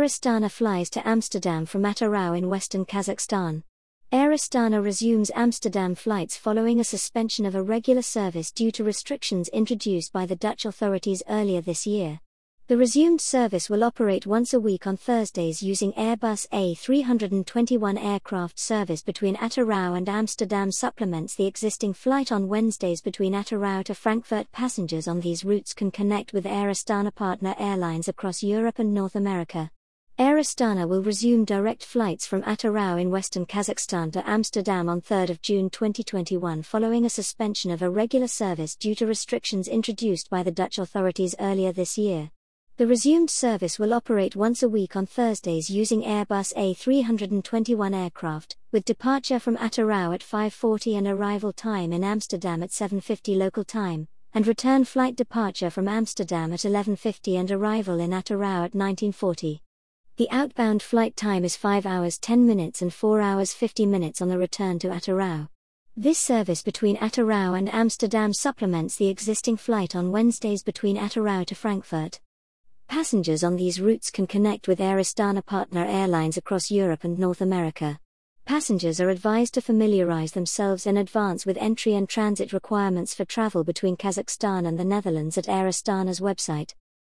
Air Astana flies to Amsterdam from Atyrau in western Kazakhstan. Air Astana resumes Amsterdam flights following a suspension of a regular service due to restrictions introduced by the Dutch authorities earlier this year. The resumed service will operate once a week on Thursdays using Airbus A321 aircraft service between Atyrau and Amsterdam supplements the existing flight on Wednesdays between Atyrau to Frankfurt. Passengers on these routes can connect with Air Astana partner airlines across Europe and North America. Air Astana will resume direct flights from Atyrau in western Kazakhstan to Amsterdam on 3 June 2021 following a suspension of a regular service due to restrictions introduced by the Dutch authorities earlier this year. The resumed service will operate once a week on Thursdays using Airbus A321 aircraft, with departure from Atyrau at 5:40 and arrival time in Amsterdam at 7:50 local time, and return flight departure from Amsterdam at 11:50 and arrival in Atyrau at 19:40. The outbound flight time is 5 hours 10 minutes and 4 hours 50 minutes on the return to Atyrau. This service between Atyrau and Amsterdam supplements the existing flight on Wednesdays between Atyrau to Frankfurt. Passengers on these routes can connect with Air Astana partner airlines across Europe and North America. Passengers are advised to familiarize themselves in advance with entry and transit requirements for travel between Kazakhstan and the Netherlands at Air Astana's website.